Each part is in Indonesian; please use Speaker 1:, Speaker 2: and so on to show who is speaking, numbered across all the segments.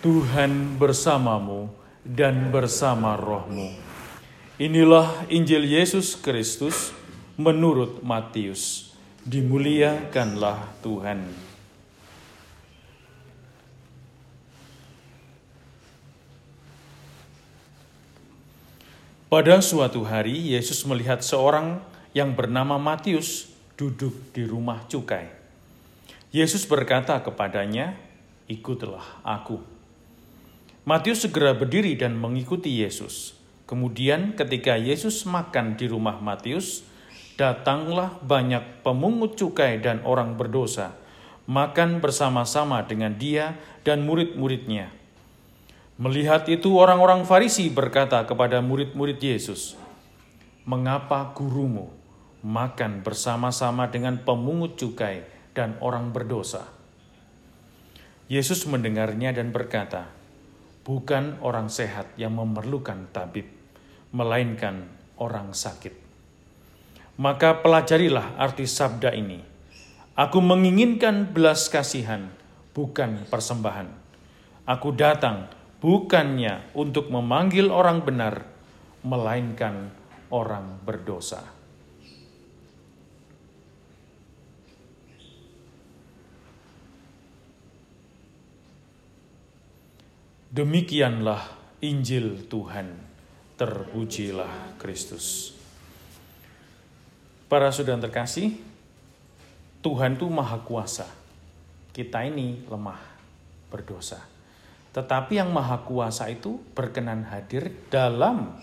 Speaker 1: Tuhan bersamamu dan bersama rohmu. Inilah Injil Yesus Kristus menurut Matius. Dimuliakanlah Tuhan. Pada suatu hari, Yesus melihat seorang yang bernama Matius duduk di rumah cukai. Yesus berkata kepadanya, "Ikutlah Aku." Matius segera berdiri dan mengikuti Yesus. Kemudian ketika Yesus makan di rumah Matius, datanglah banyak pemungut cukai dan orang berdosa, makan bersama-sama dengan dia dan murid-muridnya. Melihat itu orang-orang Farisi berkata kepada murid-murid Yesus, "Mengapa gurumu makan bersama-sama dengan pemungut cukai dan orang berdosa?" Yesus mendengarnya dan berkata, bukan orang sehat yang memerlukan tabib, melainkan orang sakit. Maka pelajarilah arti sabda ini. Aku menginginkan belas kasihan, bukan persembahan. Aku datang bukannya untuk memanggil orang benar, melainkan orang berdosa. Demikianlah Injil Tuhan. Terpujilah Kristus. Para saudara terkasih, Tuhan itu maha kuasa. Kita ini lemah, berdosa. Tetapi yang maha kuasa itu berkenan hadir dalam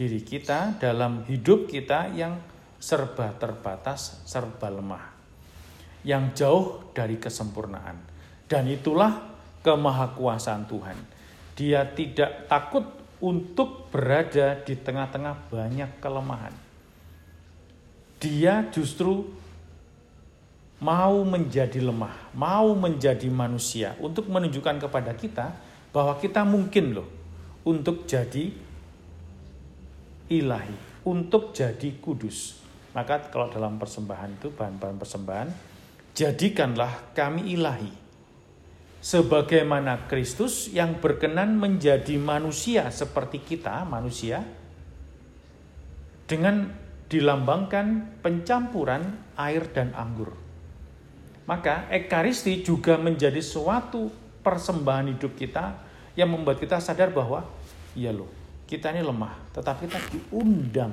Speaker 1: diri kita, dalam hidup kita yang serba terbatas, serba lemah. Yang jauh dari kesempurnaan. Dan itulah kemahakuasaan Tuhan dia tidak takut untuk berada di tengah-tengah banyak kelemahan. Dia justru mau menjadi lemah, mau menjadi manusia untuk menunjukkan kepada kita bahwa kita mungkin loh untuk jadi ilahi, untuk jadi kudus. Maka kalau dalam persembahan itu bahan-bahan persembahan, jadikanlah kami ilahi sebagaimana Kristus yang berkenan menjadi manusia seperti kita, manusia, dengan dilambangkan pencampuran air dan anggur. Maka Ekaristi juga menjadi suatu persembahan hidup kita yang membuat kita sadar bahwa iya loh, kita ini lemah, tetapi kita diundang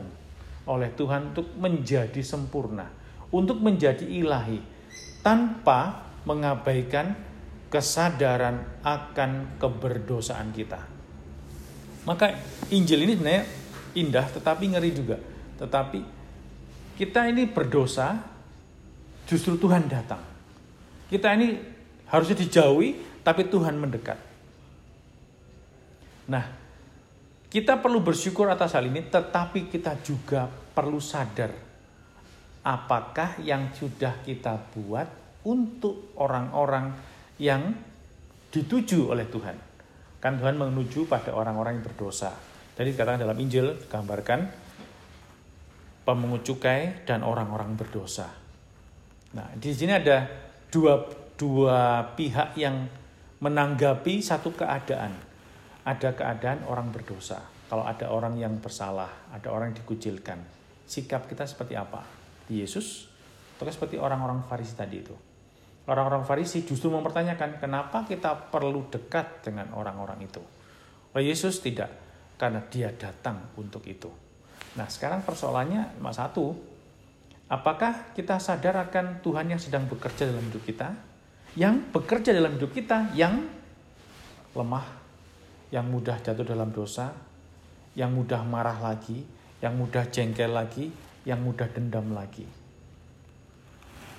Speaker 1: oleh Tuhan untuk menjadi sempurna, untuk menjadi ilahi, tanpa mengabaikan kesadaran akan keberdosaan kita. Maka Injil ini sebenarnya indah tetapi ngeri juga. Tetapi kita ini berdosa justru Tuhan datang. Kita ini harusnya dijauhi tapi Tuhan mendekat. Nah, kita perlu bersyukur atas hal ini tetapi kita juga perlu sadar apakah yang sudah kita buat untuk orang-orang yang dituju oleh Tuhan. Kan Tuhan menuju pada orang-orang yang berdosa. Jadi dikatakan dalam Injil gambarkan pemungut cukai dan orang-orang berdosa. Nah, di sini ada dua dua pihak yang menanggapi satu keadaan. Ada keadaan orang berdosa. Kalau ada orang yang bersalah, ada orang yang dikucilkan. Sikap kita seperti apa? Di Yesus atau seperti orang-orang Farisi tadi itu? Orang-orang Farisi justru mempertanyakan kenapa kita perlu dekat dengan orang-orang itu. Oh Yesus tidak, karena dia datang untuk itu. Nah sekarang persoalannya cuma satu, apakah kita sadar akan Tuhan yang sedang bekerja dalam hidup kita? Yang bekerja dalam hidup kita yang lemah, yang mudah jatuh dalam dosa, yang mudah marah lagi, yang mudah jengkel lagi, yang mudah dendam lagi.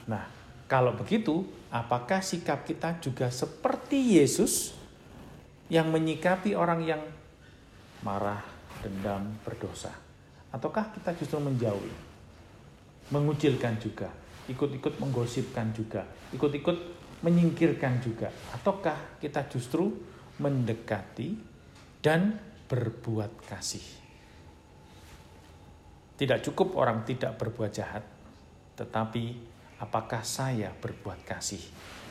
Speaker 1: Nah, kalau begitu, apakah sikap kita juga seperti Yesus yang menyikapi orang yang marah, dendam, berdosa? Ataukah kita justru menjauhi, mengucilkan juga, ikut-ikut menggosipkan juga, ikut-ikut menyingkirkan juga? Ataukah kita justru mendekati dan berbuat kasih? Tidak cukup orang tidak berbuat jahat, tetapi apakah saya berbuat kasih?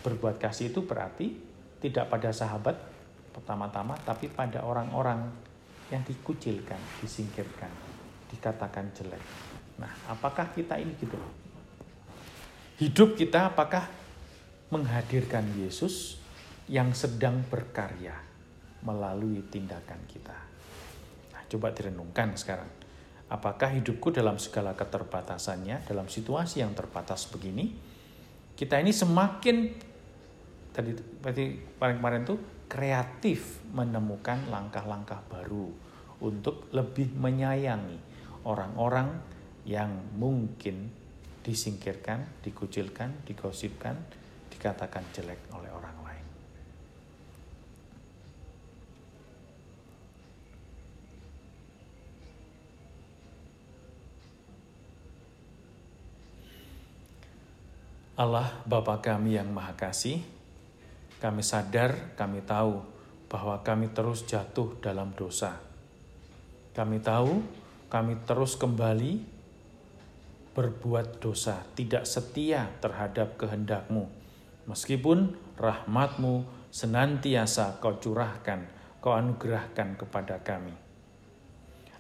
Speaker 1: Berbuat kasih itu berarti tidak pada sahabat, pertama-tama, tapi pada orang-orang yang dikucilkan, disingkirkan, dikatakan jelek. Nah, apakah kita ini gitu? Hidup kita apakah menghadirkan Yesus yang sedang berkarya melalui tindakan kita? Nah, coba direnungkan sekarang. Apakah hidupku dalam segala keterbatasannya, dalam situasi yang terbatas begini, kita ini semakin tadi berarti paling kemarin tuh kreatif menemukan langkah-langkah baru untuk lebih menyayangi orang-orang yang mungkin disingkirkan, dikucilkan, digosipkan, dikatakan jelek oleh orang lain. Allah Bapa kami yang Maha Kasih, kami sadar, kami tahu bahwa kami terus jatuh dalam dosa. Kami tahu kami terus kembali berbuat dosa, tidak setia terhadap kehendakmu. Meskipun rahmatmu senantiasa kau curahkan, kau anugerahkan kepada kami.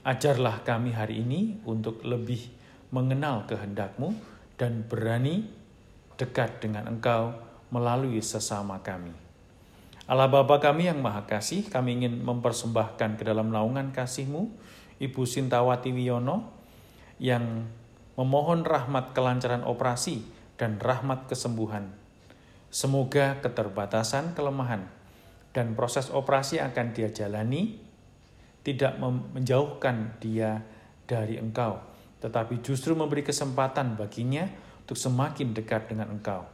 Speaker 1: Ajarlah kami hari ini untuk lebih mengenal kehendakmu dan berani dekat dengan engkau melalui sesama kami. Allah Bapa kami yang Maha Kasih, kami ingin mempersembahkan ke dalam naungan kasih-Mu, Ibu Sintawati Wiono, yang memohon rahmat kelancaran operasi dan rahmat kesembuhan. Semoga keterbatasan, kelemahan, dan proses operasi akan dia jalani tidak menjauhkan dia dari engkau, tetapi justru memberi kesempatan baginya untuk semakin dekat dengan engkau.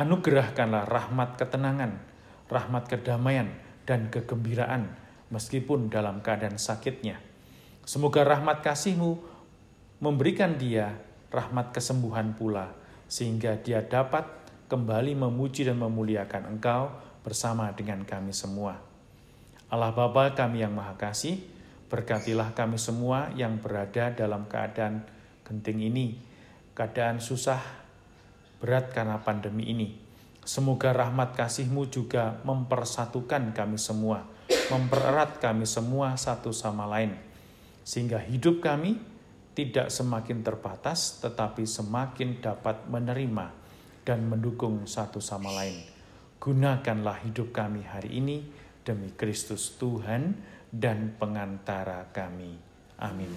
Speaker 1: Anugerahkanlah rahmat ketenangan, rahmat kedamaian, dan kegembiraan meskipun dalam keadaan sakitnya. Semoga rahmat kasihmu memberikan dia rahmat kesembuhan pula, sehingga dia dapat kembali memuji dan memuliakan engkau bersama dengan kami semua. Allah Bapa kami yang Maha Kasih, berkatilah kami semua yang berada dalam keadaan genting ini, keadaan susah, berat karena pandemi ini. Semoga rahmat kasih-Mu juga mempersatukan kami semua, mempererat kami semua satu sama lain, sehingga hidup kami tidak semakin terbatas, tetapi semakin dapat menerima dan mendukung satu sama lain. Gunakanlah hidup kami hari ini demi Kristus Tuhan dan pengantara kami. Amin.